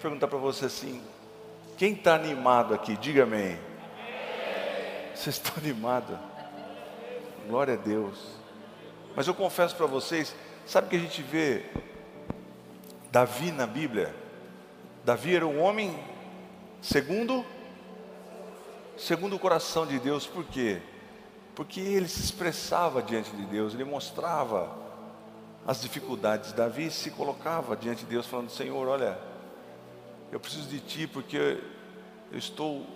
perguntar para você assim: quem está animado aqui? Diga amém. Vocês estão animados? Glória a Deus. Mas eu confesso para vocês, sabe que a gente vê Davi na Bíblia? Davi era um homem segundo segundo o coração de Deus, por quê? Porque ele se expressava diante de Deus, ele mostrava as dificuldades. Davi se colocava diante de Deus, falando: Senhor, olha, eu preciso de Ti porque eu estou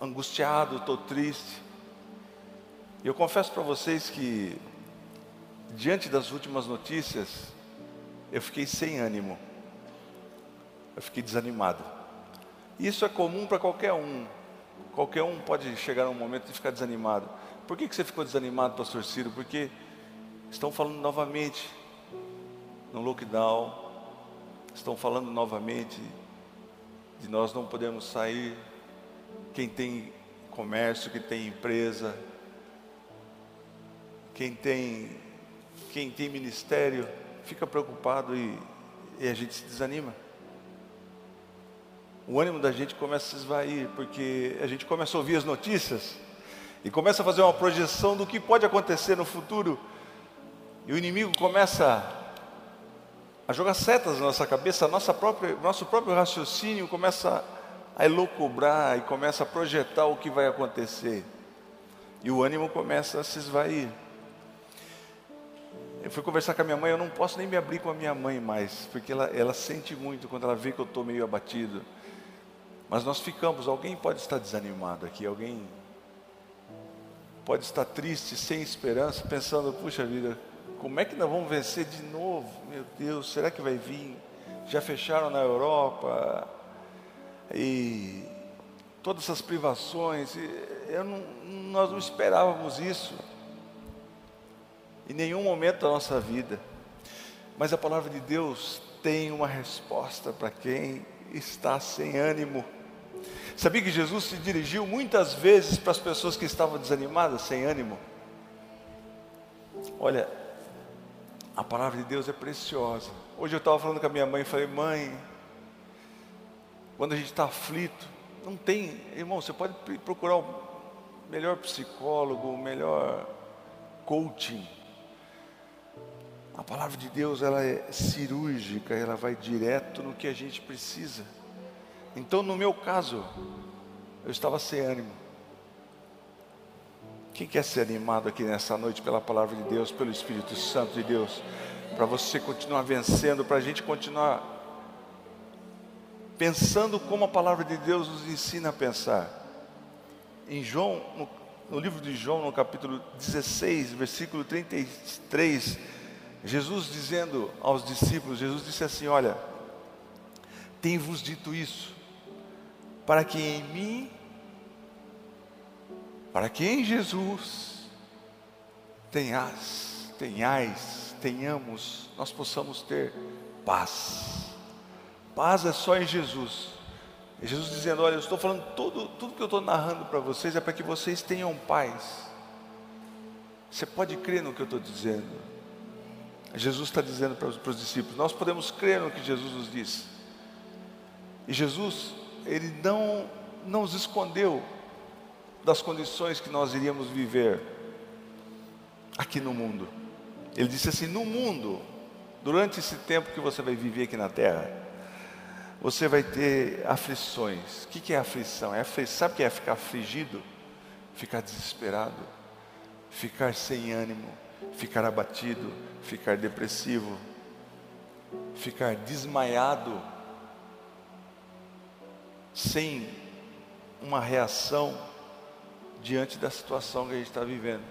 angustiado, estou triste. E eu confesso para vocês que, diante das últimas notícias, eu fiquei sem ânimo, eu fiquei desanimado. Isso é comum para qualquer um. Qualquer um pode chegar a um momento de ficar desanimado. Por que, que você ficou desanimado, pastor Ciro? Porque estão falando novamente no lockdown, estão falando novamente de nós não podemos sair. Quem tem comércio, quem tem empresa, quem tem, quem tem ministério, fica preocupado e, e a gente se desanima. O ânimo da gente começa a se esvair, porque a gente começa a ouvir as notícias e começa a fazer uma projeção do que pode acontecer no futuro, e o inimigo começa a jogar setas na nossa cabeça, nossa própria, nosso próprio raciocínio começa a elocubrar e começa a projetar o que vai acontecer. E o ânimo começa a se esvair. Eu fui conversar com a minha mãe, eu não posso nem me abrir com a minha mãe mais, porque ela, ela sente muito quando ela vê que eu estou meio abatido. Mas nós ficamos, alguém pode estar desanimado aqui, alguém pode estar triste, sem esperança, pensando, puxa vida, como é que nós vamos vencer de novo? Meu Deus, será que vai vir? Já fecharam na Europa e todas essas privações. Não, nós não esperávamos isso em nenhum momento da nossa vida. Mas a palavra de Deus tem uma resposta para quem está sem ânimo. Sabia que Jesus se dirigiu muitas vezes para as pessoas que estavam desanimadas, sem ânimo? Olha, a palavra de Deus é preciosa. Hoje eu estava falando com a minha mãe falei, mãe, quando a gente está aflito, não tem, irmão, você pode procurar o melhor psicólogo, o melhor coaching. A palavra de Deus ela é cirúrgica, ela vai direto no que a gente precisa. Então, no meu caso, eu estava sem ânimo. Quem quer ser animado aqui nessa noite pela palavra de Deus, pelo Espírito Santo de Deus, para você continuar vencendo, para a gente continuar pensando como a palavra de Deus nos ensina a pensar. Em João, no, no livro de João, no capítulo 16, versículo 33, Jesus dizendo aos discípulos, Jesus disse assim: Olha, tenho-vos dito isso, para que em mim para que em Jesus tenhas, tenhais, tenhamos, nós possamos ter paz. Paz é só em Jesus. É Jesus dizendo: Olha, eu estou falando tudo, tudo que eu estou narrando para vocês é para que vocês tenham paz. Você pode crer no que eu estou dizendo. Jesus está dizendo para os, para os discípulos: Nós podemos crer no que Jesus nos disse. E Jesus, ele não, não nos escondeu das condições que nós iríamos viver aqui no mundo. Ele disse assim: no mundo, durante esse tempo que você vai viver aqui na terra, você vai ter aflições. O que é aflição? É aflição. Sabe o que é ficar afligido? Ficar desesperado, ficar sem ânimo, ficar abatido, ficar depressivo, ficar desmaiado, sem uma reação diante da situação que a gente está vivendo.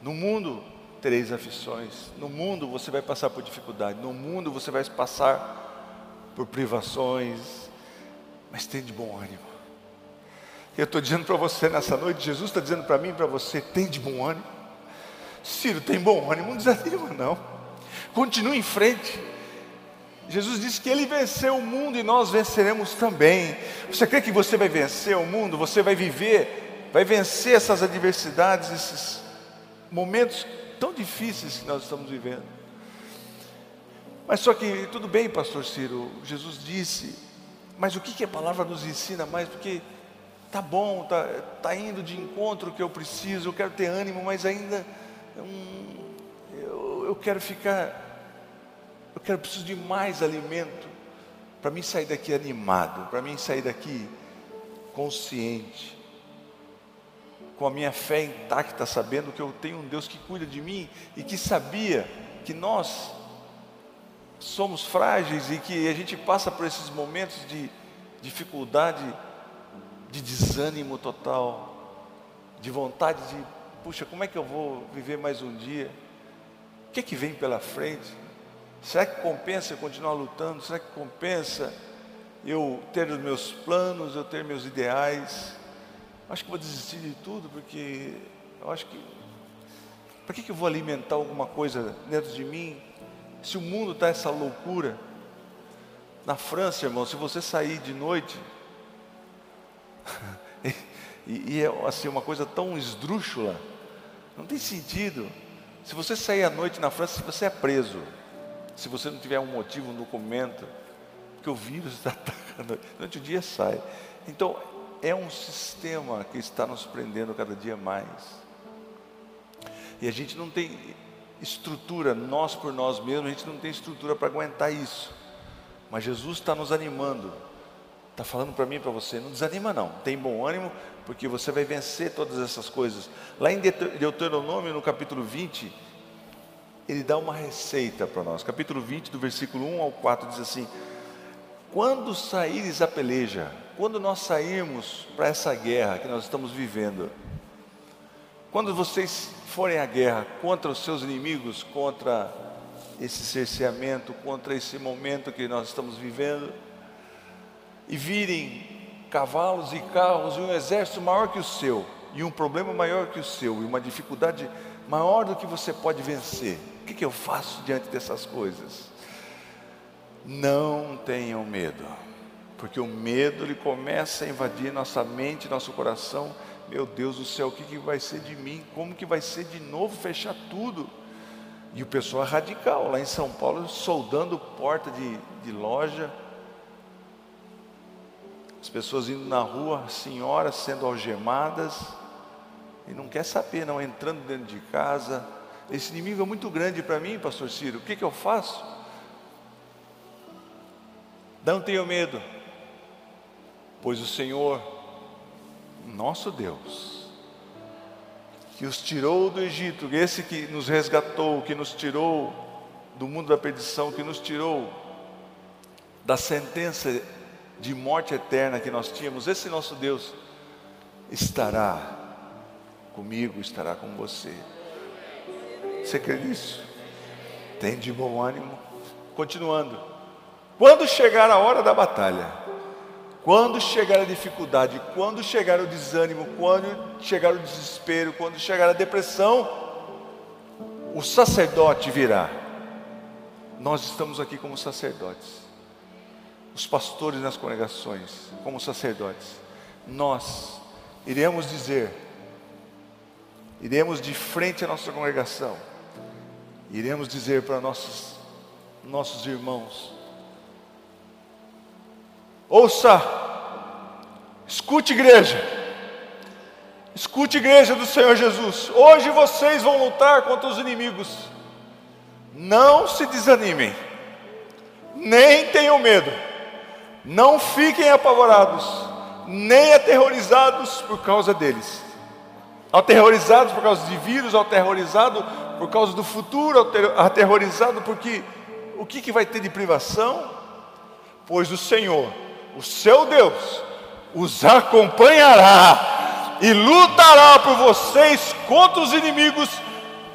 No mundo, três aflições. No mundo, você vai passar por dificuldade. No mundo, você vai passar por privações. Mas tem de bom ânimo. Eu estou dizendo para você nessa noite, Jesus está dizendo para mim e para você: tem de bom ânimo. Ciro, tem bom ânimo, não desanima não. Continue em frente. Jesus disse que ele venceu o mundo e nós venceremos também. Você crê que você vai vencer o mundo? Você vai viver vai vencer essas adversidades, esses momentos tão difíceis que nós estamos vivendo. Mas só que tudo bem, pastor Ciro, Jesus disse Mas o que, que a palavra nos ensina mais? Porque tá bom, tá, tá indo de encontro que eu preciso, eu quero ter ânimo, mas ainda hum, eu, eu quero ficar, eu quero preciso de mais alimento para mim sair daqui animado, para mim sair daqui consciente, com a minha fé intacta, sabendo que eu tenho um Deus que cuida de mim e que sabia que nós somos frágeis e que a gente passa por esses momentos de dificuldade, de desânimo total, de vontade de, puxa, como é que eu vou viver mais um dia? O que é que vem pela frente? Será que compensa eu continuar lutando? Será que compensa eu ter os meus planos, eu ter meus ideais? Acho que vou desistir de tudo, porque eu acho que. Para que, que eu vou alimentar alguma coisa dentro de mim? Se o mundo está essa loucura. Na França, irmão, se você sair de noite, e, e é assim, uma coisa tão esdrúxula, não tem sentido. Se você sair à noite na França, você é preso. Se você não tiver um motivo, um documento, porque o vírus está atacando, durante o dia sai. Então, é um sistema que está nos prendendo cada dia mais. E a gente não tem estrutura, nós por nós mesmos, a gente não tem estrutura para aguentar isso. Mas Jesus está nos animando, está falando para mim e para você: não desanima, não, tem bom ânimo, porque você vai vencer todas essas coisas. Lá em Deuteronômio, no capítulo 20, ele dá uma receita para nós. Capítulo 20, do versículo 1 ao 4, diz assim: Quando saíres a peleja, quando nós sairmos para essa guerra que nós estamos vivendo, quando vocês forem à guerra contra os seus inimigos, contra esse cerceamento, contra esse momento que nós estamos vivendo, e virem cavalos e carros e um exército maior que o seu, e um problema maior que o seu, e uma dificuldade maior do que você pode vencer, o que, que eu faço diante dessas coisas? Não tenham medo, porque o medo ele começa a invadir nossa mente, nosso coração. Meu Deus do céu, o que, que vai ser de mim? Como que vai ser de novo fechar tudo? E o pessoal é radical, lá em São Paulo, soldando porta de, de loja, as pessoas indo na rua, senhoras sendo algemadas, e não quer saber, não, entrando dentro de casa, esse inimigo é muito grande para mim, pastor Ciro. O que, que eu faço? Não tenho medo, pois o Senhor, nosso Deus, que os tirou do Egito, esse que nos resgatou, que nos tirou do mundo da perdição, que nos tirou da sentença de morte eterna que nós tínhamos, esse nosso Deus estará comigo, estará com você. Você crê nisso? Tem de bom ânimo. Continuando. Quando chegar a hora da batalha, quando chegar a dificuldade, quando chegar o desânimo, quando chegar o desespero, quando chegar a depressão, o sacerdote virá. Nós estamos aqui como sacerdotes, os pastores nas congregações, como sacerdotes. Nós iremos dizer, iremos de frente à nossa congregação, iremos dizer para nossos, nossos irmãos: ouça, escute, igreja, escute, igreja do Senhor Jesus. Hoje vocês vão lutar contra os inimigos, não se desanimem, nem tenham medo, não fiquem apavorados, nem aterrorizados por causa deles. Aterrorizados por causa de vírus, aterrorizado por causa do futuro, aterrorizado porque o que, que vai ter de privação? Pois o Senhor, o seu Deus, os acompanhará e lutará por vocês contra os inimigos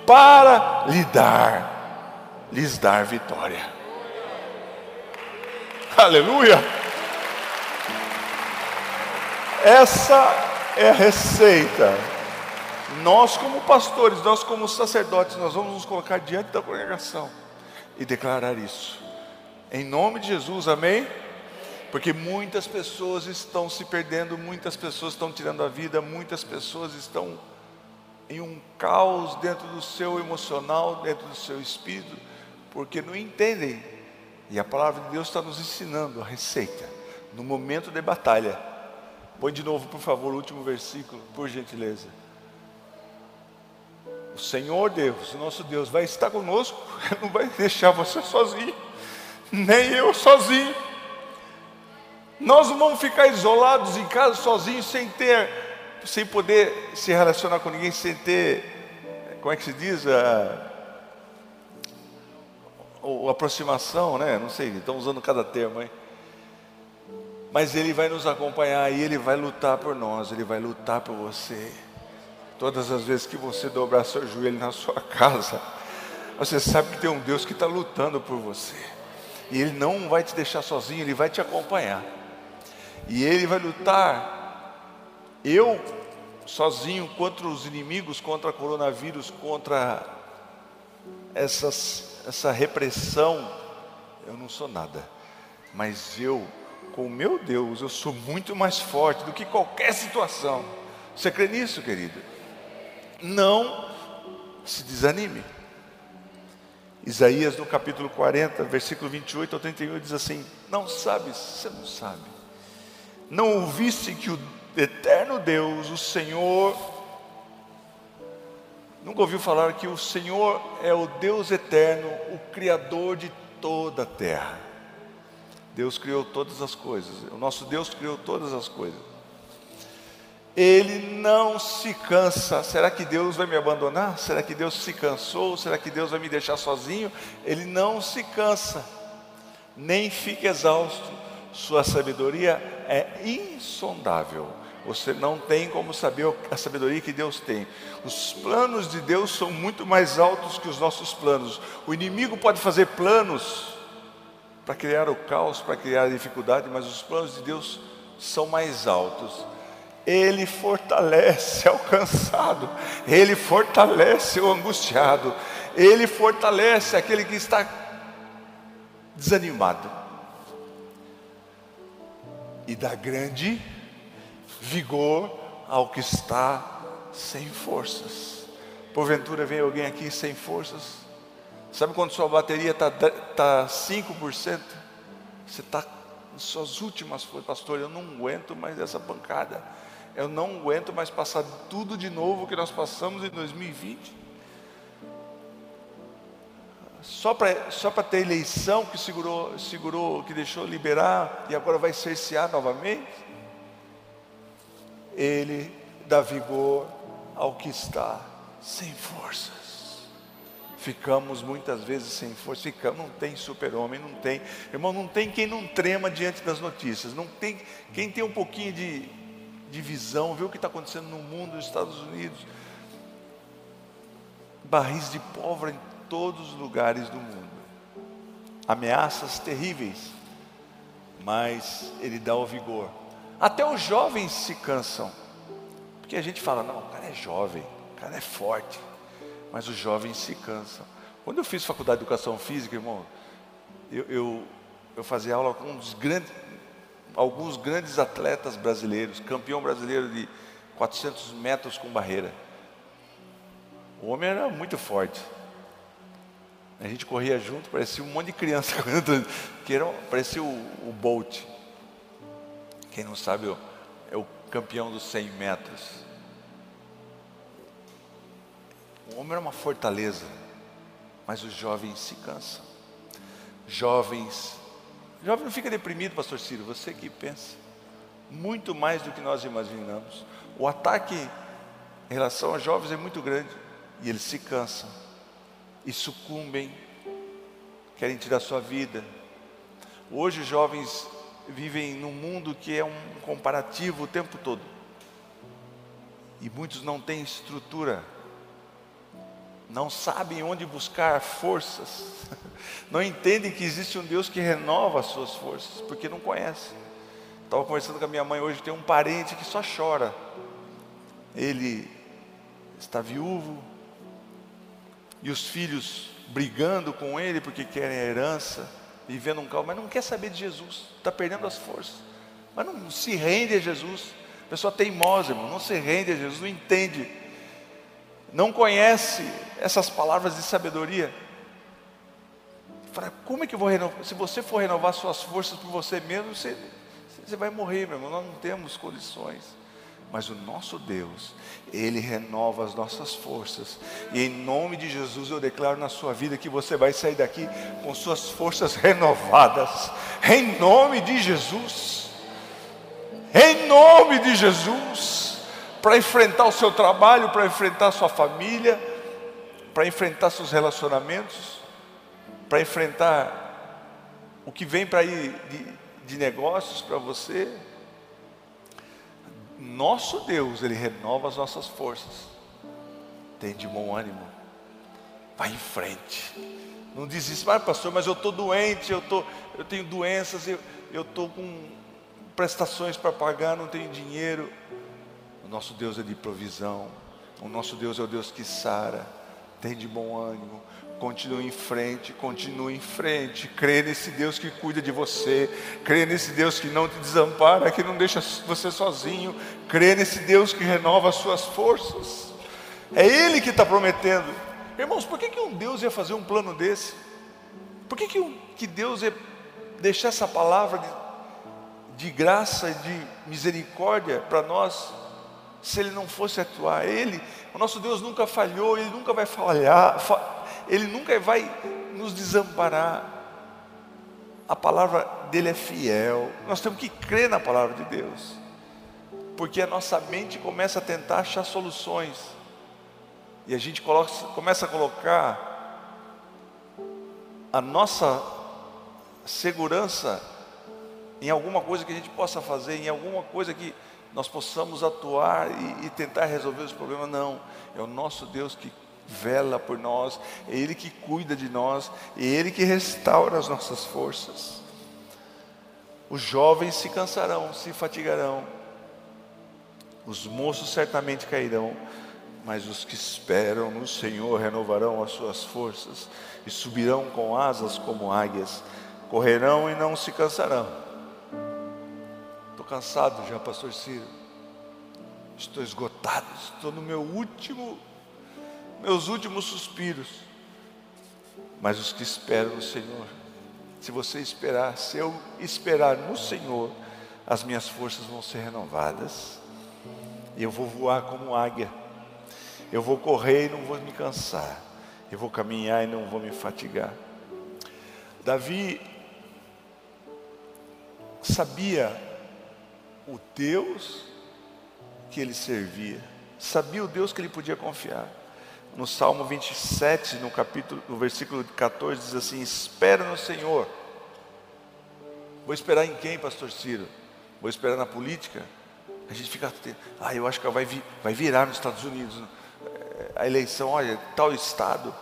para lhe dar, lhes dar vitória. Aleluia! Essa é a receita nós, como pastores, nós, como sacerdotes, nós vamos nos colocar diante da congregação e declarar isso, em nome de Jesus, amém? Porque muitas pessoas estão se perdendo, muitas pessoas estão tirando a vida, muitas pessoas estão em um caos dentro do seu emocional, dentro do seu espírito, porque não entendem. E a palavra de Deus está nos ensinando a receita. no momento de batalha. Põe de novo, por favor, o último versículo, por gentileza. O Senhor Deus, o nosso Deus, vai estar conosco, não vai deixar você sozinho, nem eu sozinho. Nós não vamos ficar isolados em casa sozinhos, sem ter, sem poder se relacionar com ninguém, sem ter, como é que se diz? A, a aproximação, né? Não sei, estão usando cada termo aí. Mas Ele vai nos acompanhar e Ele vai lutar por nós, Ele vai lutar por você. Todas as vezes que você dobrar seu joelho na sua casa, você sabe que tem um Deus que está lutando por você. E Ele não vai te deixar sozinho, Ele vai te acompanhar. E Ele vai lutar, eu sozinho, contra os inimigos, contra o coronavírus, contra essas, essa repressão. Eu não sou nada, mas eu, com o meu Deus, eu sou muito mais forte do que qualquer situação. Você crê nisso, querido? não se desanime. Isaías no capítulo 40, versículo 28 ao 31 diz assim: Não sabes, você não sabe, não ouviste que o eterno Deus, o Senhor, nunca ouviu falar que o Senhor é o Deus eterno, o Criador de toda a terra. Deus criou todas as coisas, o nosso Deus criou todas as coisas ele não se cansa. Será que Deus vai me abandonar? Será que Deus se cansou? Será que Deus vai me deixar sozinho? Ele não se cansa, nem fica exausto. Sua sabedoria é insondável. Você não tem como saber a sabedoria que Deus tem. Os planos de Deus são muito mais altos que os nossos planos. O inimigo pode fazer planos para criar o caos, para criar a dificuldade, mas os planos de Deus são mais altos ele fortalece o cansado, Ele fortalece o angustiado, Ele fortalece aquele que está desanimado e dá grande vigor ao que está sem forças. Porventura vem alguém aqui sem forças? Sabe quando sua bateria está tá 5%? Tá Você está nas suas últimas forças, pastor. Eu não aguento mais essa pancada eu não aguento mais passar tudo de novo que nós passamos em 2020. Só para só ter eleição que segurou, segurou, que deixou liberar e agora vai cercear novamente. Ele dá vigor ao que está sem forças. Ficamos muitas vezes sem força, ficamos, não tem super-homem, não tem, irmão, não tem quem não trema diante das notícias, não tem quem tem um pouquinho de, divisão, vê o que está acontecendo no mundo, nos Estados Unidos. Barris de pólvora em todos os lugares do mundo. Ameaças terríveis, mas Ele dá o vigor. Até os jovens se cansam, porque a gente fala: não, o cara é jovem, o cara é forte, mas os jovens se cansam. Quando eu fiz faculdade de educação física, irmão, eu, eu, eu fazia aula com grandes, alguns grandes atletas brasileiros, campeão brasileiro de 400 metros com barreira. O homem era muito forte. A gente corria junto, parecia um monte de criança que era, parecia o, o Bolt. Quem não sabe, é o campeão dos 100 metros. O homem era uma fortaleza, mas os jovens se cansam. Jovens Jovem não fica deprimido, pastor Ciro, você que pensa. Muito mais do que nós imaginamos. O ataque em relação aos jovens é muito grande. E eles se cansam. E sucumbem. Querem tirar sua vida. Hoje os jovens vivem num mundo que é um comparativo o tempo todo. E muitos não têm estrutura não sabem onde buscar forças, não entendem que existe um Deus que renova as suas forças, porque não conhece. Estava conversando com a minha mãe hoje, tem um parente que só chora. Ele está viúvo, e os filhos brigando com ele porque querem a herança, vivendo um caos, mas não quer saber de Jesus, está perdendo as forças, mas não se rende a Jesus. A pessoa teimosa, irmão, não se rende a Jesus, não entende não conhece essas palavras de sabedoria. Fala, como é que eu vou renovar? Se você for renovar suas forças por você mesmo, você, Você vai morrer, meu irmão, nós não temos condições. Mas o nosso Deus, Ele renova as nossas forças. E em nome de Jesus eu declaro na sua vida que você vai sair daqui com suas forças renovadas. Em nome de Jesus. Em nome de Jesus. Para enfrentar o seu trabalho, para enfrentar a sua família, para enfrentar seus relacionamentos, para enfrentar o que vem para ir de, de negócios para você. Nosso Deus, Ele renova as nossas forças. Tem de bom ânimo. Vai em frente. Não desista, mas pastor, mas eu estou doente, eu, tô, eu tenho doenças, eu estou com prestações para pagar, não tenho dinheiro. O nosso Deus é de provisão. O nosso Deus é o Deus que sara. Tem de bom ânimo. Continue em frente, continue em frente. Crê nesse Deus que cuida de você. Crê nesse Deus que não te desampara, que não deixa você sozinho. Crê nesse Deus que renova as suas forças. É Ele que está prometendo. Irmãos, por que, que um Deus ia fazer um plano desse? Por que, que, um, que Deus ia deixar essa palavra de, de graça e de misericórdia para nós? Se Ele não fosse atuar, Ele, o nosso Deus nunca falhou, Ele nunca vai falhar. Fa ele nunca vai nos desamparar. A palavra dele é fiel. Nós temos que crer na palavra de Deus. Porque a nossa mente começa a tentar achar soluções. E a gente coloca, começa a colocar a nossa segurança em alguma coisa que a gente possa fazer, em alguma coisa que nós possamos atuar e, e tentar resolver os problemas. Não, é o nosso Deus que vela por nós, é Ele que cuida de nós, é Ele que restaura as nossas forças. Os jovens se cansarão, se fatigarão, os moços certamente cairão, mas os que esperam no Senhor renovarão as suas forças e subirão com asas como águias, correrão e não se cansarão. Estou cansado já, Pastor Ciro. Estou esgotado, estou no meu último meus últimos suspiros. Mas os que esperam no Senhor, se você esperar, se eu esperar no Senhor, as minhas forças vão ser renovadas. E eu vou voar como águia. Eu vou correr e não vou me cansar. Eu vou caminhar e não vou me fatigar. Davi sabia o Deus que ele servia, sabia o Deus que ele podia confiar no Salmo 27, no capítulo, no versículo 14, diz assim: Espera no Senhor. Vou esperar em quem, pastor Ciro? Vou esperar na política? A gente fica, ah, eu acho que vai, vai virar nos Estados Unidos eh, a eleição, olha, tal estado.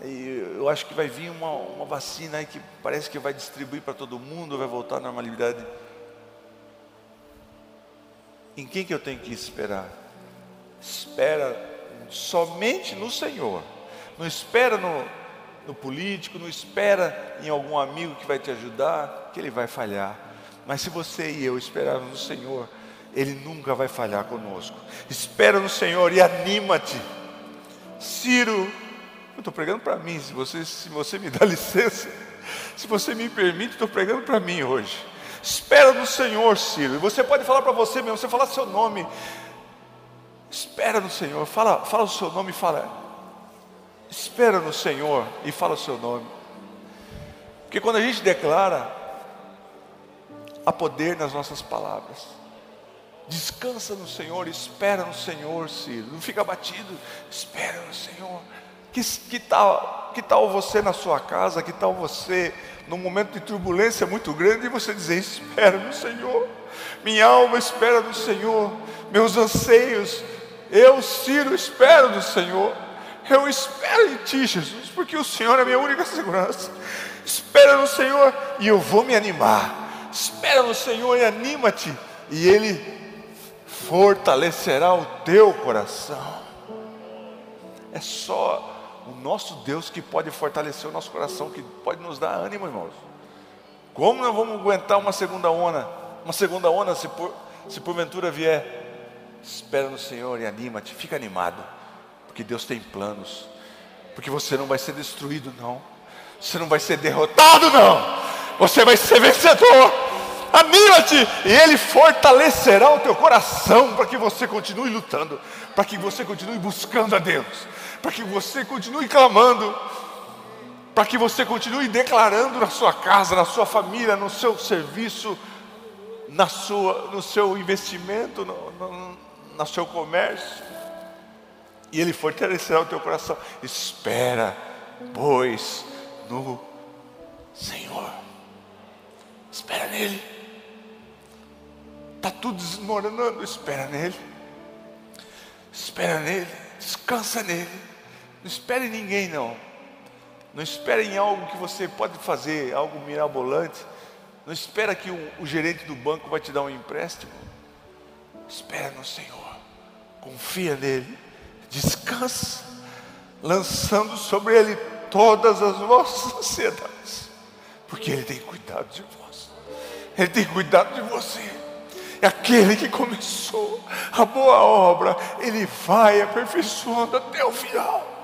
Eu acho que vai vir uma, uma vacina aí que parece que vai distribuir para todo mundo, vai voltar à normalidade. Em quem que eu tenho que esperar? Espera somente no Senhor. Não espera no, no político, não espera em algum amigo que vai te ajudar, que ele vai falhar. Mas se você e eu esperarmos no Senhor, Ele nunca vai falhar conosco. Espera no Senhor e anima-te. Ciro, eu estou pregando para mim, se você, se você me dá licença, se você me permite, estou pregando para mim hoje. Espera no Senhor, Ciro. E você pode falar para você mesmo, você falar seu nome. Espera no Senhor, fala, fala o seu nome e fala. Espera no Senhor e fala o seu nome. Porque quando a gente declara, há poder nas nossas palavras. Descansa no Senhor, espera no Senhor, Ciro. Não fica batido, espera no Senhor. Que, que, tal, que tal você na sua casa, que tal você num momento de turbulência muito grande e você dizer: Espera no Senhor, minha alma espera no Senhor, meus anseios eu, Ciro, espero do Senhor. Eu espero em Ti, Jesus, porque o Senhor é a minha única segurança. Espera no Senhor e eu vou me animar. Espera no Senhor e anima-te, e Ele fortalecerá o teu coração. É só o nosso Deus que pode fortalecer o nosso coração, que pode nos dar ânimo, irmãos. Como nós vamos aguentar uma segunda onda? Uma segunda onda, se, por, se porventura vier Espera no Senhor e anima-te, fica animado, porque Deus tem planos, porque você não vai ser destruído, não, você não vai ser derrotado, não, você vai ser vencedor, Anima-te, e Ele fortalecerá o teu coração para que você continue lutando, para que você continue buscando a Deus, para que você continue clamando, para que você continue declarando na sua casa, na sua família, no seu serviço, na sua, no seu investimento, no, no, no seu comércio, e Ele fortalecerá o teu coração. Espera, pois, no Senhor. Espera nele. Está tudo desmoronando, espera nele. Espera nele, descansa nele. Não espere em ninguém, não. Não espere em algo que você pode fazer, algo mirabolante. Não espera que o, o gerente do banco vai te dar um empréstimo. Espera no Senhor. Confia nele. Descansa, lançando sobre ele todas as vossas ansiedades, porque ele tem cuidado de vós. Ele tem cuidado de você. É aquele que começou a boa obra, ele vai aperfeiçoando até o final.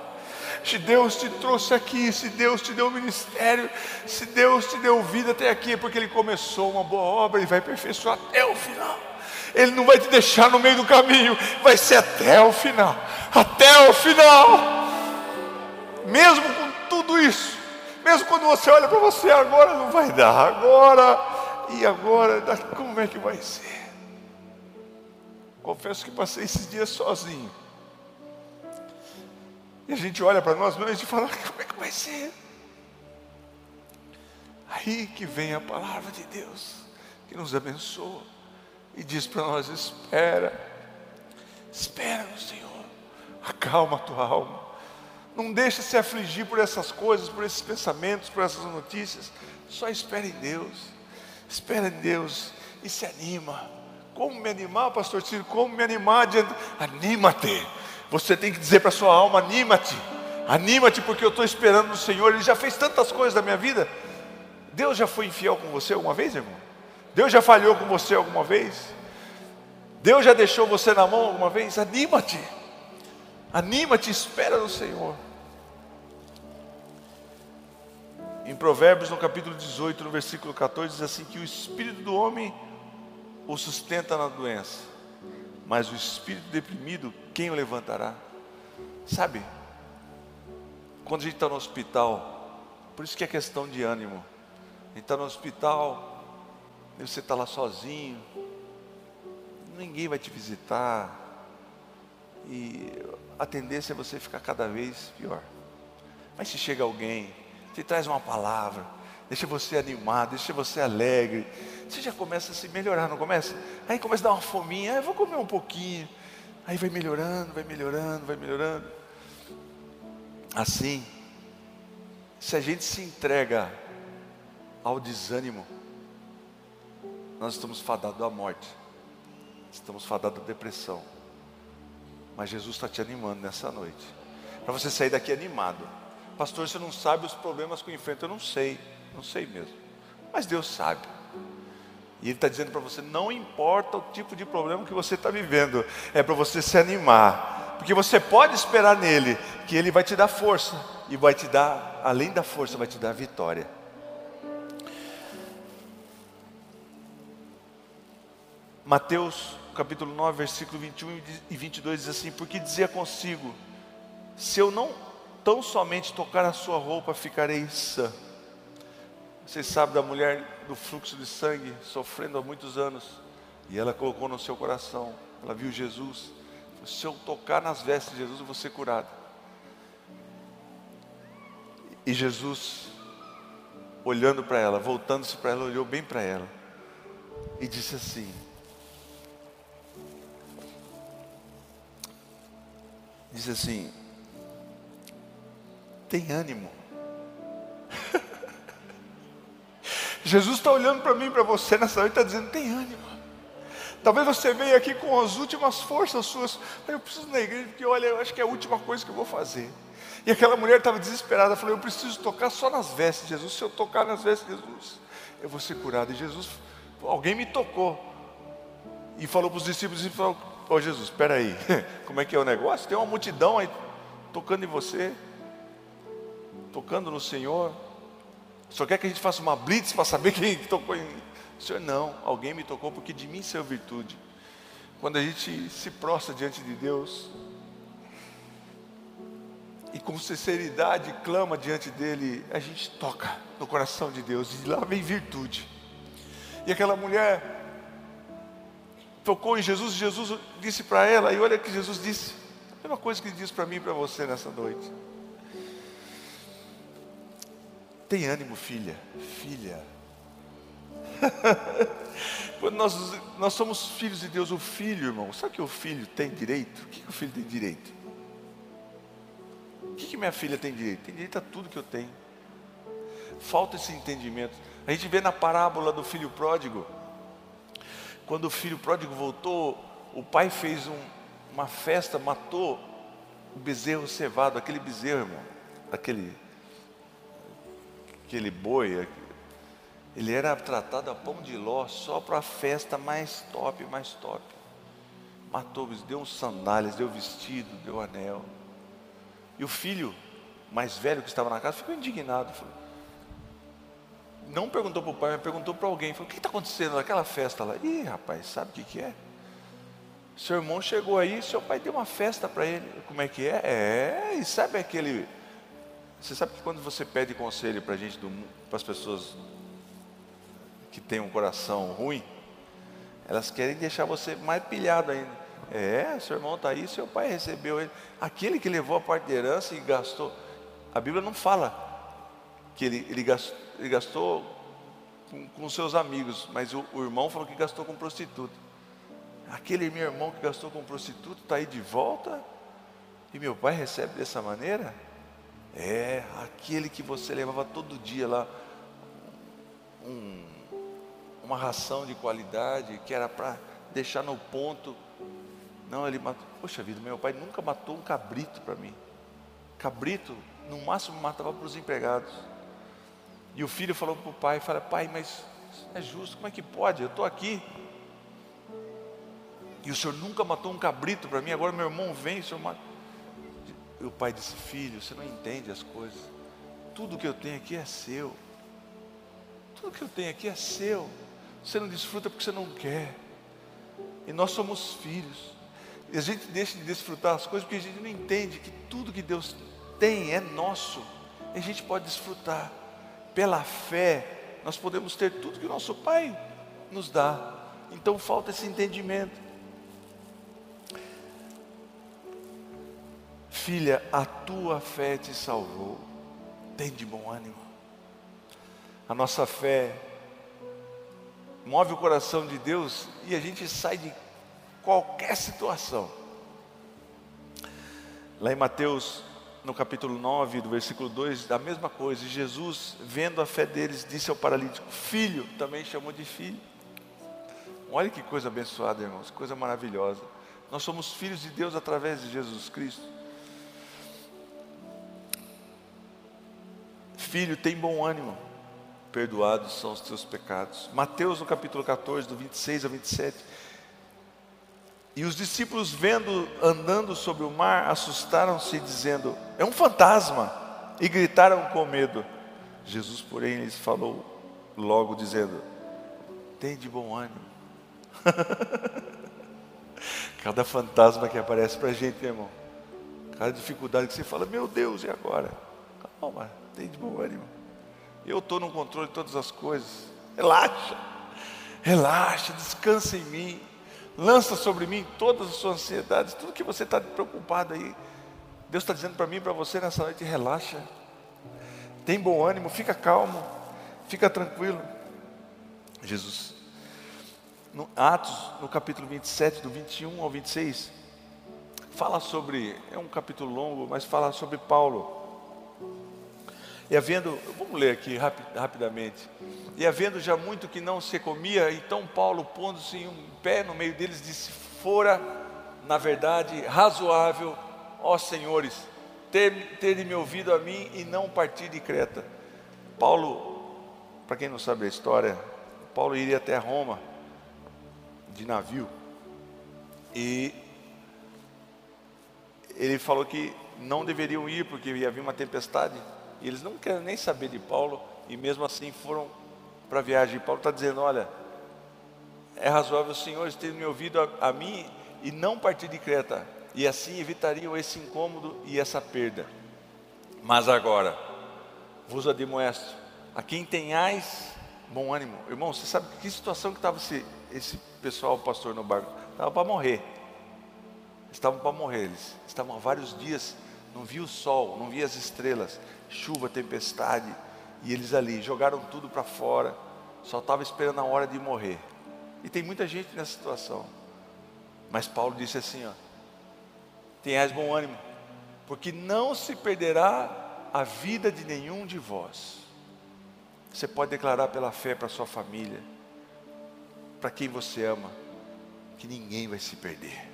Se Deus te trouxe aqui, se Deus te deu ministério, se Deus te deu vida até aqui, é porque Ele começou uma boa obra e vai aperfeiçoar até o final. Ele não vai te deixar no meio do caminho, vai ser até o final. Até o final. Mesmo com tudo isso, mesmo quando você olha para você, agora não vai dar, agora, e agora, como é que vai ser? Confesso que passei esses dias sozinho. E a gente olha para nós mesmos e fala, como é que vai ser? Aí que vem a palavra de Deus, que nos abençoa e diz para nós: espera, espera no Senhor, acalma a tua alma, não deixa se afligir por essas coisas, por esses pensamentos, por essas notícias, só espera em Deus, espera em Deus e se anima. Como me animar, pastor Ciro? Como me animar? Anima-te. Você tem que dizer para a sua alma: anima-te, anima-te, porque eu estou esperando no Senhor. Ele já fez tantas coisas na minha vida. Deus já foi infiel com você alguma vez, irmão? Deus já falhou com você alguma vez? Deus já deixou você na mão alguma vez? Anima-te, anima-te, espera no Senhor. Em Provérbios, no capítulo 18, no versículo 14, diz assim: que o espírito do homem o sustenta na doença, mas o espírito deprimido, quem o levantará? Sabe, quando a gente está no hospital, por isso que é questão de ânimo. A gente está no hospital, você está lá sozinho, ninguém vai te visitar, e a tendência é você ficar cada vez pior. Mas se chega alguém, te traz uma palavra, deixa você animado, deixa você alegre, você já começa a se melhorar, não começa? Aí começa a dar uma fominha, ah, vou comer um pouquinho, aí vai melhorando, vai melhorando, vai melhorando. Assim, se a gente se entrega ao desânimo, nós estamos fadados à morte, estamos fadados à depressão. Mas Jesus está te animando nessa noite, para você sair daqui animado. Pastor, você não sabe os problemas que eu enfrento, eu não sei, não sei mesmo, mas Deus sabe. E Ele está dizendo para você: não importa o tipo de problema que você está vivendo, é para você se animar, porque você pode esperar nele, que Ele vai te dar força, e vai te dar, além da força, vai te dar vitória. Mateus capítulo 9, versículo 21 e 22 diz assim: Porque dizia consigo: Se eu não tão somente tocar a sua roupa, ficarei sã. Vocês sabem da mulher do fluxo de sangue, sofrendo há muitos anos, e ela colocou no seu coração, ela viu Jesus. Se eu tocar nas vestes de Jesus, eu vou ser curado. E Jesus, olhando para ela, voltando-se para ela, olhou bem para ela e disse assim: diz assim: tem ânimo. Jesus está olhando para mim, para você nessa noite, está dizendo: tem ânimo. Talvez você veja aqui com as últimas forças suas. Eu preciso ir na igreja, porque olha, eu acho que é a última coisa que eu vou fazer. E aquela mulher estava desesperada, falou: Eu preciso tocar só nas vestes de Jesus. Se eu tocar nas vestes de Jesus, eu vou ser curado. E Jesus, alguém me tocou. E falou para os discípulos: e falou, Ô Jesus, espera aí, como é que é o negócio? Tem uma multidão aí tocando em você, tocando no Senhor. Só quer que a gente faça uma blitz para saber quem tocou em. Senhor, não, alguém me tocou porque de mim saiu virtude. Quando a gente se prostra diante de Deus e com sinceridade clama diante dele, a gente toca no coração de Deus e lá vem virtude. E aquela mulher tocou em Jesus, e Jesus disse para ela, e olha o que Jesus disse, a mesma coisa que ele disse para mim e para você nessa noite. Tem ânimo, filha, filha. Quando nós, nós somos filhos de Deus, o filho, irmão, sabe que o filho tem direito? O que, que o filho tem direito? O que, que minha filha tem direito? Tem direito a tudo que eu tenho. Falta esse entendimento. A gente vê na parábola do filho pródigo, quando o filho pródigo voltou, o pai fez um, uma festa, matou o bezerro cevado, aquele bezerro, irmão, aquele, aquele boi, ele era tratado a pão de ló só para a festa mais top, mais top. Matou, deu sandálias, deu vestido, deu anel. E o filho mais velho que estava na casa ficou indignado. Falou, não perguntou para o pai, mas perguntou para alguém. Falou, o que está acontecendo naquela festa lá? Ih, rapaz, sabe o que, que é? Seu irmão chegou aí, seu pai deu uma festa para ele. Como é que é? É, e sabe aquele. Você sabe que quando você pede conselho para gente, para as pessoas que têm um coração ruim, elas querem deixar você mais pilhado ainda. É, seu irmão está aí, seu pai recebeu ele. Aquele que levou a parte de herança e gastou. A Bíblia não fala que ele, ele gastou, ele gastou com, com, seus amigos, mas o, o, irmão falou que gastou com prostituta. Aquele meu irmão que gastou com prostituta está aí de volta e meu pai recebe dessa maneira? É, aquele que você levava todo dia lá, um, uma ração de qualidade, que era para deixar no ponto. Não, ele matou. Poxa vida, meu pai nunca matou um cabrito para mim. Cabrito, no máximo, matava para os empregados. E o filho falou para o pai, fala, pai, mas é justo, como é que pode? Eu estou aqui. E o senhor nunca matou um cabrito para mim, agora meu irmão vem, o senhor mata. E o pai disse, filho, você não entende as coisas. Tudo que eu tenho aqui é seu. Tudo que eu tenho aqui é seu. Você não desfruta porque você não quer. E nós somos filhos. E a gente deixa de desfrutar as coisas porque a gente não entende que tudo que Deus tem é nosso. E a gente pode desfrutar pela fé, nós podemos ter tudo que o nosso Pai nos dá. Então falta esse entendimento. Filha, a tua fé te salvou. Tem de bom ânimo. A nossa fé move o coração de Deus e a gente sai de qualquer situação. Lá em Mateus no capítulo 9, do versículo 2, a mesma coisa. E Jesus, vendo a fé deles, disse ao paralítico: Filho, também chamou de filho. Olha que coisa abençoada, irmãos, que coisa maravilhosa. Nós somos filhos de Deus através de Jesus Cristo. Filho, tem bom ânimo, perdoados são os teus pecados. Mateus, no capítulo 14, do 26 a 27. E os discípulos, vendo andando sobre o mar, assustaram-se, dizendo: É um fantasma! E gritaram com medo. Jesus, porém, lhes falou logo, dizendo: Tem de bom ânimo. Cada fantasma que aparece para a gente, meu irmão, cada dificuldade que você fala: Meu Deus, e agora? Calma, tem de bom ânimo. Eu estou no controle de todas as coisas. Relaxa, relaxa, descansa em mim lança sobre mim todas as suas ansiedades, tudo que você está preocupado aí. Deus está dizendo para mim e para você nessa noite: relaxa, tem bom ânimo, fica calmo, fica tranquilo. Jesus, no Atos, no capítulo 27, do 21 ao 26, fala sobre, é um capítulo longo, mas fala sobre Paulo. E havendo, vamos ler aqui rapid, rapidamente. E havendo já muito que não se comia, então Paulo, pondo-se em um pé no meio deles, disse: Fora, na verdade, razoável, ó senhores, ter, terem me ouvido a mim e não partir de Creta. Paulo, para quem não sabe a história, Paulo iria até Roma de navio e ele falou que não deveriam ir porque ia vir uma tempestade e eles não querem nem saber de Paulo, e mesmo assim foram para a viagem. Paulo está dizendo: olha, é razoável os senhores terem me ouvido a, a mim e não partir de Creta, e assim evitariam esse incômodo e essa perda. Mas agora, vos admoesto, a quem tenhais bom ânimo. Irmão, você sabe que situação que estava esse, esse pessoal, o pastor no barco? Estava para morrer. Estavam para morrer eles. Estavam há vários dias, não via o sol, não via as estrelas, chuva, tempestade. E eles ali jogaram tudo para fora, só estava esperando a hora de morrer. E tem muita gente nessa situação. Mas Paulo disse assim: ó, tenhais bom ânimo, porque não se perderá a vida de nenhum de vós. Você pode declarar pela fé para sua família, para quem você ama, que ninguém vai se perder,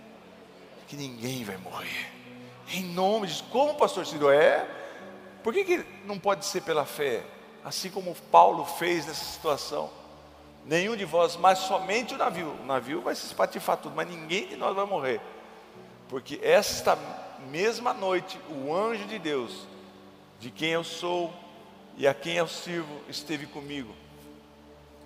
que ninguém vai morrer. Em nome de como pastor Ciro é? Por que, que não pode ser pela fé? Assim como Paulo fez nessa situação. Nenhum de vós, mas somente o navio. O navio vai se espatifar tudo, mas ninguém de nós vai morrer. Porque esta mesma noite, o anjo de Deus, de quem eu sou e a quem eu sirvo, esteve comigo,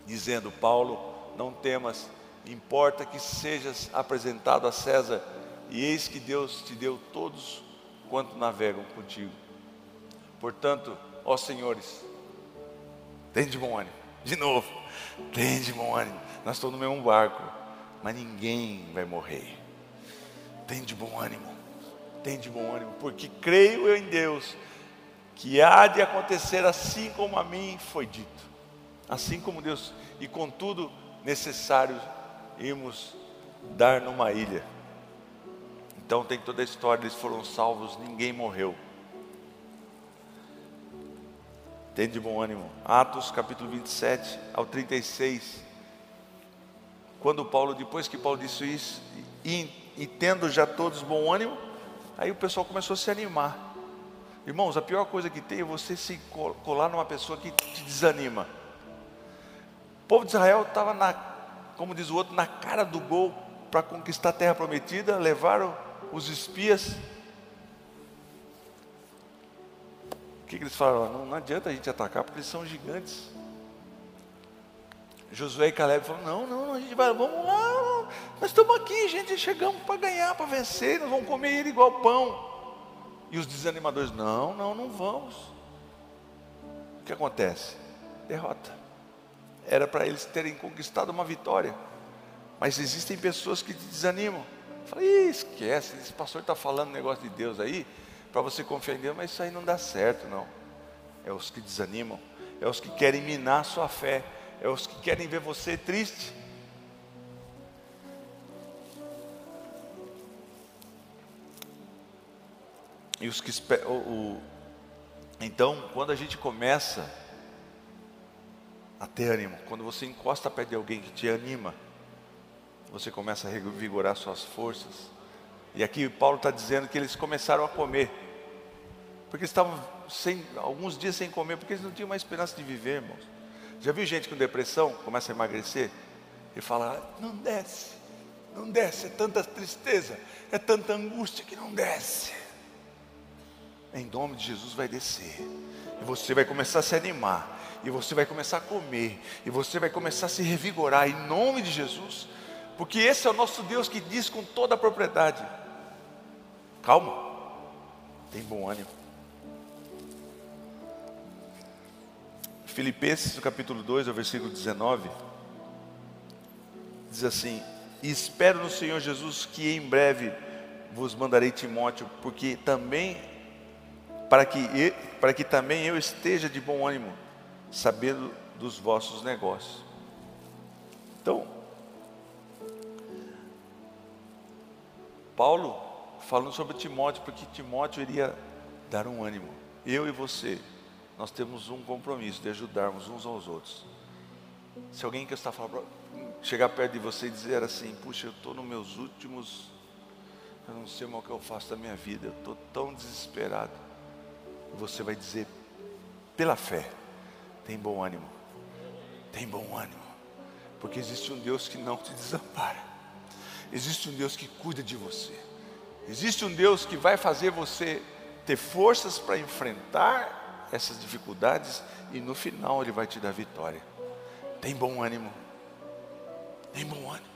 dizendo: Paulo, não temas, importa que sejas apresentado a César, e eis que Deus te deu todos quanto navegam contigo. Portanto, ó senhores, tem de bom ânimo. De novo, tem de bom ânimo. Nós estamos no mesmo barco, mas ninguém vai morrer. Tem de bom ânimo. Tem de bom ânimo, porque creio eu em Deus que há de acontecer assim como a mim foi dito. Assim como Deus, e contudo necessário irmos dar numa ilha. Então tem toda a história, eles foram salvos, ninguém morreu. Tem de bom ânimo. Atos capítulo 27 ao 36. Quando Paulo, depois que Paulo disse isso, e, e tendo já todos bom ânimo, aí o pessoal começou a se animar. Irmãos, a pior coisa que tem é você se colar numa pessoa que te desanima. O povo de Israel estava na, como diz o outro, na cara do gol para conquistar a terra prometida, levaram os espias que, que eles falaram? Não, não, adianta a gente atacar porque eles são gigantes. Josué e Caleb falaram: Não, não, a gente vai, vamos lá, nós estamos aqui, gente, chegamos para ganhar, para vencer, nós vamos comer ele igual pão. E os desanimadores: Não, não, não vamos. O que acontece? Derrota. Era para eles terem conquistado uma vitória, mas existem pessoas que te desanimam. Fala, esquece, esse pastor está falando negócio de Deus aí para você confiar em Deus, mas isso aí não dá certo, não. É os que desanimam, é os que querem minar sua fé, é os que querem ver você triste. E os que o, o, então, quando a gente começa a ter ânimo, quando você encosta perto de alguém que te anima, você começa a revigorar suas forças. E aqui Paulo está dizendo que eles começaram a comer porque estavam sem, alguns dias sem comer, porque eles não tinham mais esperança de viver, irmãos. Já viu gente com depressão, começa a emagrecer, e fala, não desce, não desce, é tanta tristeza, é tanta angústia que não desce. Em nome de Jesus vai descer, e você vai começar a se animar, e você vai começar a comer, e você vai começar a se revigorar, em nome de Jesus, porque esse é o nosso Deus que diz com toda a propriedade: calma, tem bom ânimo. Filipenses, capítulo 2, versículo 19, diz assim: espero no Senhor Jesus que em breve vos mandarei Timóteo, porque também para que para que também eu esteja de bom ânimo, sabendo dos vossos negócios. Então, Paulo falando sobre Timóteo, porque Timóteo iria dar um ânimo. Eu e você nós temos um compromisso de ajudarmos uns aos outros. Se alguém que está falando, chegar perto de você e dizer assim, puxa, eu estou nos meus últimos, eu não sei mais o que eu faço da minha vida, eu estou tão desesperado. Você vai dizer, pela fé, tem bom ânimo, tem bom ânimo, porque existe um Deus que não te desampara, existe um Deus que cuida de você, existe um Deus que vai fazer você ter forças para enfrentar essas dificuldades e no final Ele vai te dar vitória. Tem bom ânimo. Tem bom ânimo.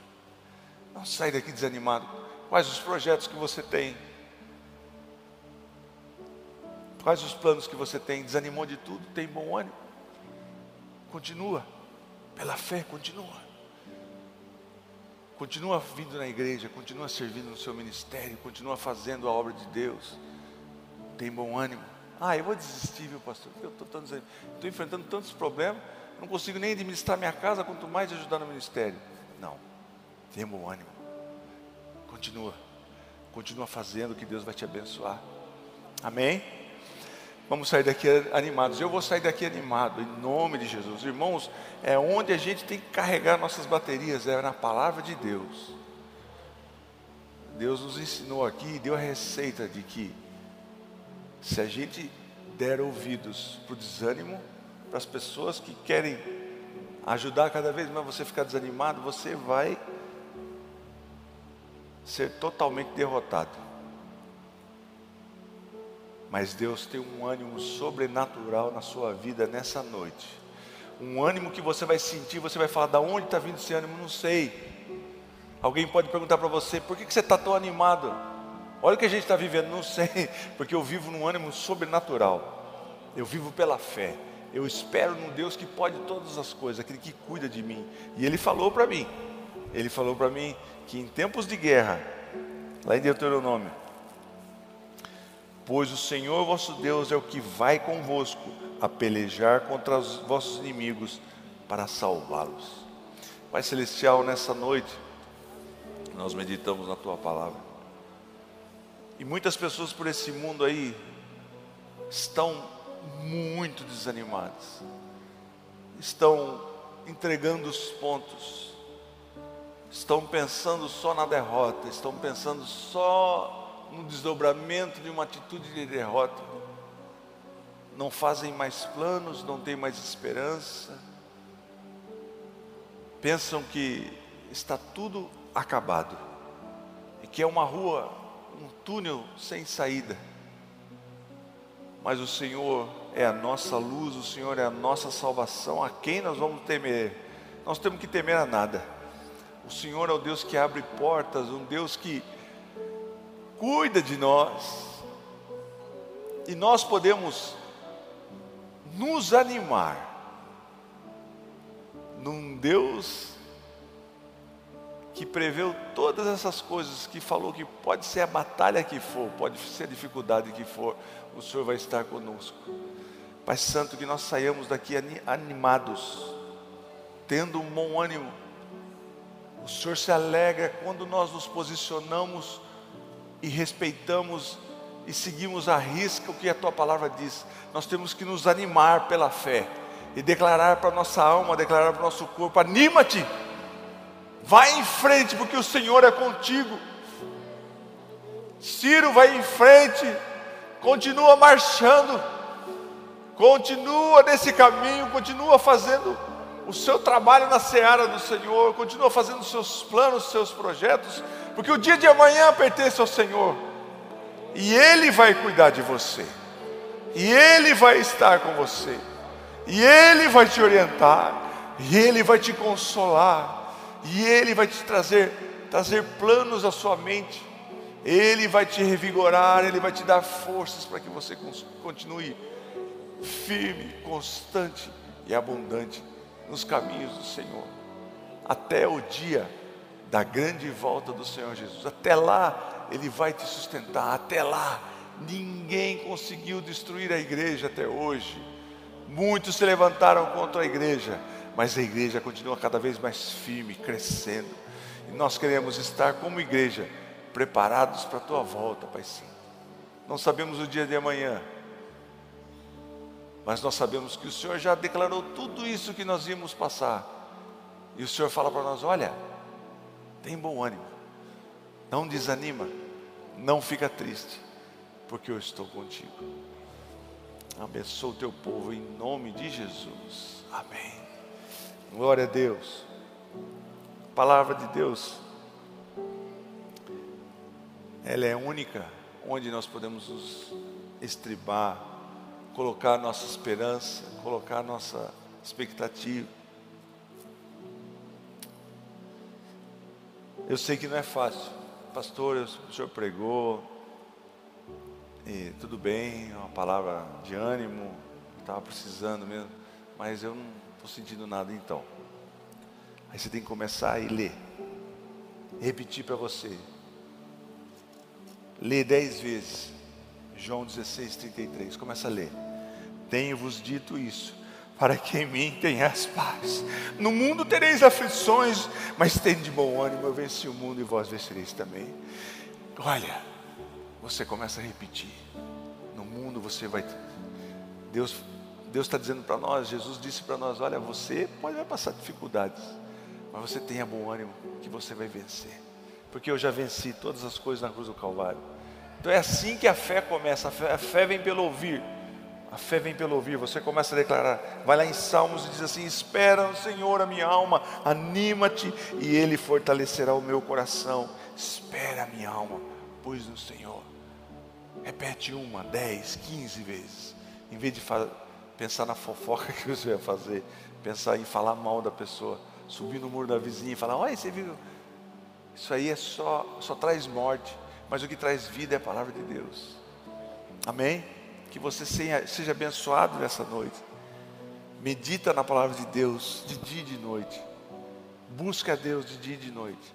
Não sai daqui desanimado. Quais os projetos que você tem? Quais os planos que você tem? Desanimou de tudo? Tem bom ânimo? Continua. Pela fé, continua. Continua vindo na igreja, continua servindo no seu ministério, continua fazendo a obra de Deus. Tem bom ânimo. Ah, eu vou desistir, meu pastor. Eu estou enfrentando tantos problemas, não consigo nem administrar minha casa, quanto mais ajudar no ministério. Não. Tenha bom ânimo. Continua. Continua fazendo que Deus vai te abençoar. Amém? Vamos sair daqui animados. Eu vou sair daqui animado, em nome de Jesus. Irmãos, é onde a gente tem que carregar nossas baterias, é na palavra de Deus. Deus nos ensinou aqui, deu a receita de que se a gente der ouvidos para o desânimo, para as pessoas que querem ajudar cada vez mais você ficar desanimado, você vai ser totalmente derrotado. Mas Deus tem um ânimo sobrenatural na sua vida nessa noite. Um ânimo que você vai sentir, você vai falar, da onde está vindo esse ânimo? Não sei. Alguém pode perguntar para você, por que, que você está tão animado? Olha o que a gente está vivendo, não sei, porque eu vivo num ânimo sobrenatural. Eu vivo pela fé. Eu espero num Deus que pode todas as coisas, aquele que cuida de mim. E Ele falou para mim, Ele falou para mim que em tempos de guerra, lá em Deuteronômio, pois o Senhor vosso Deus é o que vai convosco a pelejar contra os vossos inimigos para salvá-los. Pai Celestial, nessa noite, nós meditamos na Tua palavra. E muitas pessoas por esse mundo aí estão muito desanimadas, estão entregando os pontos, estão pensando só na derrota, estão pensando só no desdobramento de uma atitude de derrota. Não fazem mais planos, não têm mais esperança. Pensam que está tudo acabado e que é uma rua, um túnel sem saída. Mas o Senhor é a nossa luz, o Senhor é a nossa salvação. A quem nós vamos temer? Nós temos que temer a nada. O Senhor é o Deus que abre portas, um Deus que cuida de nós. E nós podemos nos animar num Deus que preveu todas essas coisas, que falou que pode ser a batalha que for, pode ser a dificuldade que for, o Senhor vai estar conosco. Pai Santo, que nós saiamos daqui animados, tendo um bom ânimo. O Senhor se alegra quando nós nos posicionamos e respeitamos e seguimos à risca o que a tua palavra diz. Nós temos que nos animar pela fé e declarar para nossa alma, declarar para o nosso corpo: anima-te, vai em frente, porque o Senhor é contigo. Ciro vai em frente, continua marchando, continua nesse caminho, continua fazendo o seu trabalho na seara do Senhor, continua fazendo os seus planos, os seus projetos, porque o dia de amanhã pertence ao Senhor, e Ele vai cuidar de você, e Ele vai estar com você, e Ele vai te orientar, e Ele vai te consolar, e Ele vai te trazer, trazer planos à sua mente, Ele vai te revigorar, Ele vai te dar forças para que você continue firme, constante e abundante nos caminhos do Senhor, até o dia da grande volta do Senhor Jesus. Até lá, Ele vai te sustentar. Até lá, ninguém conseguiu destruir a igreja até hoje. Muitos se levantaram contra a igreja, mas a igreja continua cada vez mais firme, crescendo. E nós queremos estar como igreja, preparados para a tua volta, Pai Santo. Não sabemos o dia de amanhã, mas nós sabemos que o Senhor já declarou tudo isso que nós íamos passar. E o Senhor fala para nós: olha, tem bom ânimo, não desanima, não fica triste, porque eu estou contigo. Abençoa o teu povo em nome de Jesus. Amém. Glória a Deus. palavra de Deus, ela é única, onde nós podemos nos estribar, colocar nossa esperança, colocar nossa expectativa. Eu sei que não é fácil. Pastor, o senhor pregou, e tudo bem, uma palavra de ânimo, estava precisando mesmo, mas eu não estou sentindo nada então. Aí você tem que começar a ler, repetir para você. Lê dez vezes. João 16, 33. Começa a ler. Tenho-vos dito isso, para que em mim tenhas paz. No mundo tereis aflições, mas tende de bom ânimo, eu venci o mundo e vós vencereis também. Olha, você começa a repetir. No mundo você vai. Deus Deus está dizendo para nós, Jesus disse para nós: olha, você pode vai passar dificuldades, mas você tenha bom ânimo, que você vai vencer. Porque eu já venci todas as coisas na cruz do Calvário. Então é assim que a fé começa. A fé, a fé vem pelo ouvir. A fé vem pelo ouvir. Você começa a declarar. Vai lá em Salmos e diz assim: Espera no Senhor a minha alma, anima-te e Ele fortalecerá o meu coração. Espera a minha alma, pois no Senhor. Repete uma, dez, quinze vezes. Em vez de pensar na fofoca que você vai fazer, pensar em falar mal da pessoa, subir no muro da vizinha e falar: Olha, você viu? Isso aí é só, só traz morte, mas o que traz vida é a palavra de Deus. Amém? Que você seja abençoado nessa noite. Medita na palavra de Deus de dia e de noite. Busca a Deus de dia e de noite.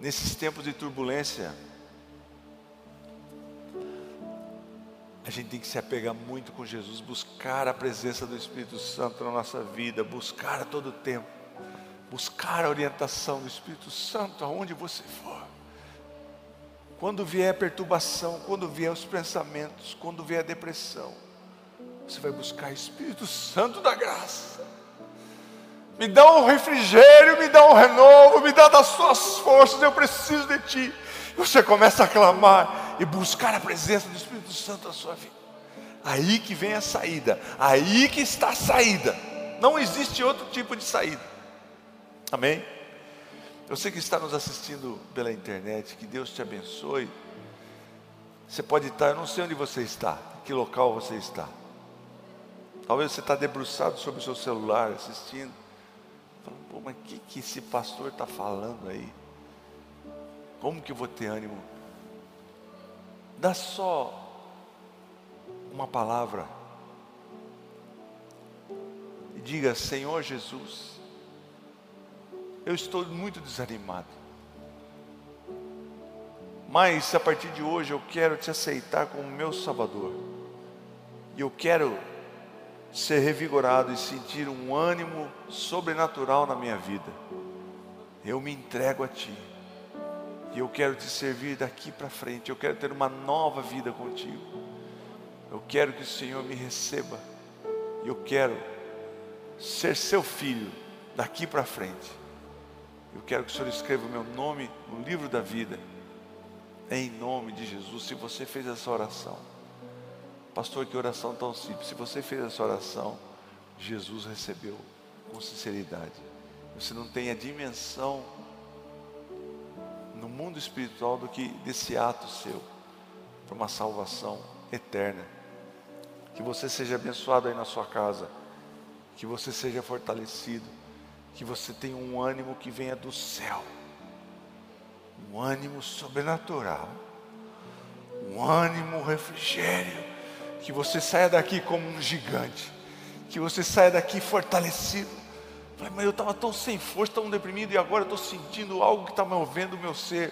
Nesses tempos de turbulência, a gente tem que se apegar muito com Jesus, buscar a presença do Espírito Santo na nossa vida, buscar a todo tempo, buscar a orientação do Espírito Santo aonde você for. Quando vier a perturbação, quando vier os pensamentos, quando vier a depressão, você vai buscar Espírito Santo da graça. Me dá um refrigério, me dá um renovo, me dá das suas forças, eu preciso de ti. Você começa a clamar e buscar a presença do Espírito Santo na sua vida. Aí que vem a saída, aí que está a saída. Não existe outro tipo de saída. Amém? Eu sei que está nos assistindo pela internet, que Deus te abençoe. Você pode estar, eu não sei onde você está, que local você está. Talvez você está debruçado sobre o seu celular, assistindo. Falando, pô, mas o que, que esse pastor está falando aí? Como que eu vou ter ânimo? Dá só uma palavra e diga: Senhor Jesus, eu estou muito desanimado, mas a partir de hoje eu quero te aceitar como meu Salvador, e eu quero ser revigorado e sentir um ânimo sobrenatural na minha vida. Eu me entrego a Ti. E eu quero te servir daqui para frente. Eu quero ter uma nova vida contigo. Eu quero que o Senhor me receba. E eu quero ser seu filho daqui para frente. Eu quero que o Senhor escreva o meu nome no livro da vida. Em nome de Jesus. Se você fez essa oração, pastor, que oração tão simples. Se você fez essa oração, Jesus recebeu com sinceridade. Você não tem a dimensão mundo espiritual do que desse ato seu para uma salvação eterna. Que você seja abençoado aí na sua casa, que você seja fortalecido, que você tenha um ânimo que venha do céu, um ânimo sobrenatural, um ânimo refrigério, que você saia daqui como um gigante, que você saia daqui fortalecido Falei, mas eu estava tão sem força, tão deprimido, e agora estou sentindo algo que está movendo o meu ser.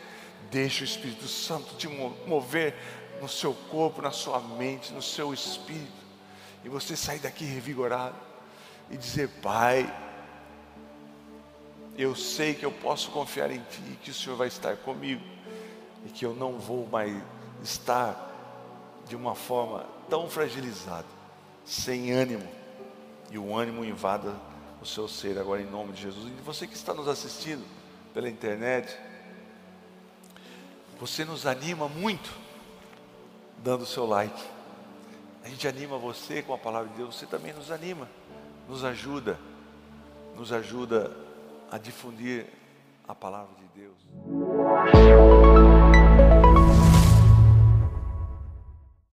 Deixa o Espírito Santo te mover no seu corpo, na sua mente, no seu espírito. E você sair daqui revigorado e dizer: Pai, eu sei que eu posso confiar em Ti, que o Senhor vai estar comigo e que eu não vou mais estar de uma forma tão fragilizada, sem ânimo, e o ânimo invada o seu ser agora em nome de Jesus. E você que está nos assistindo pela internet, você nos anima muito dando o seu like. A gente anima você com a palavra de Deus, você também nos anima, nos ajuda, nos ajuda a difundir a palavra de Deus.